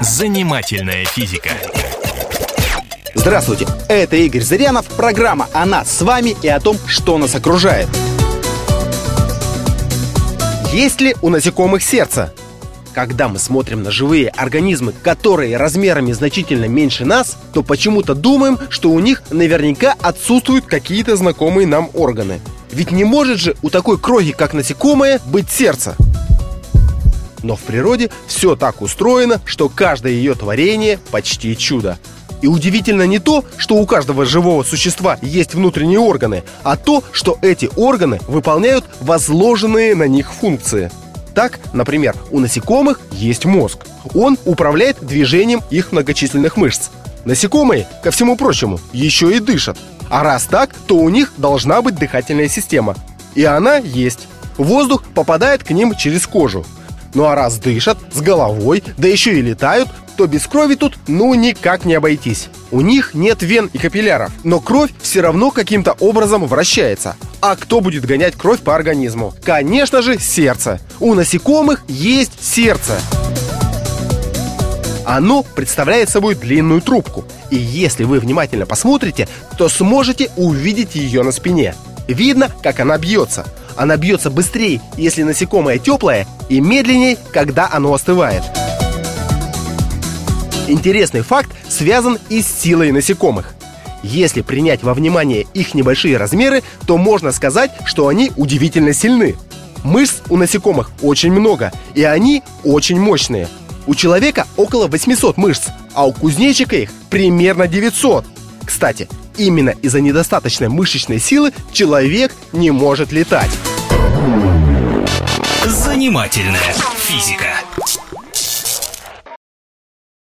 Занимательная физика. Здравствуйте, это Игорь Зырянов, программа о нас с вами и о том, что нас окружает. Есть ли у насекомых сердце? Когда мы смотрим на живые организмы, которые размерами значительно меньше нас, то почему-то думаем, что у них наверняка отсутствуют какие-то знакомые нам органы. Ведь не может же у такой крохи, как насекомое, быть сердце. Но в природе все так устроено, что каждое ее творение почти чудо. И удивительно не то, что у каждого живого существа есть внутренние органы, а то, что эти органы выполняют возложенные на них функции. Так, например, у насекомых есть мозг. Он управляет движением их многочисленных мышц. Насекомые, ко всему прочему, еще и дышат. А раз так, то у них должна быть дыхательная система. И она есть. Воздух попадает к ним через кожу. Ну а раз дышат, с головой, да еще и летают, то без крови тут ну никак не обойтись. У них нет вен и капилляров, но кровь все равно каким-то образом вращается. А кто будет гонять кровь по организму? Конечно же, сердце. У насекомых есть сердце. Оно представляет собой длинную трубку. И если вы внимательно посмотрите, то сможете увидеть ее на спине. Видно, как она бьется. Она бьется быстрее, если насекомое теплое, и медленнее, когда оно остывает. Интересный факт связан и с силой насекомых. Если принять во внимание их небольшие размеры, то можно сказать, что они удивительно сильны. Мышц у насекомых очень много, и они очень мощные. У человека около 800 мышц, а у кузнечика их примерно 900. Кстати, именно из-за недостаточной мышечной силы человек не может летать. Занимательная физика.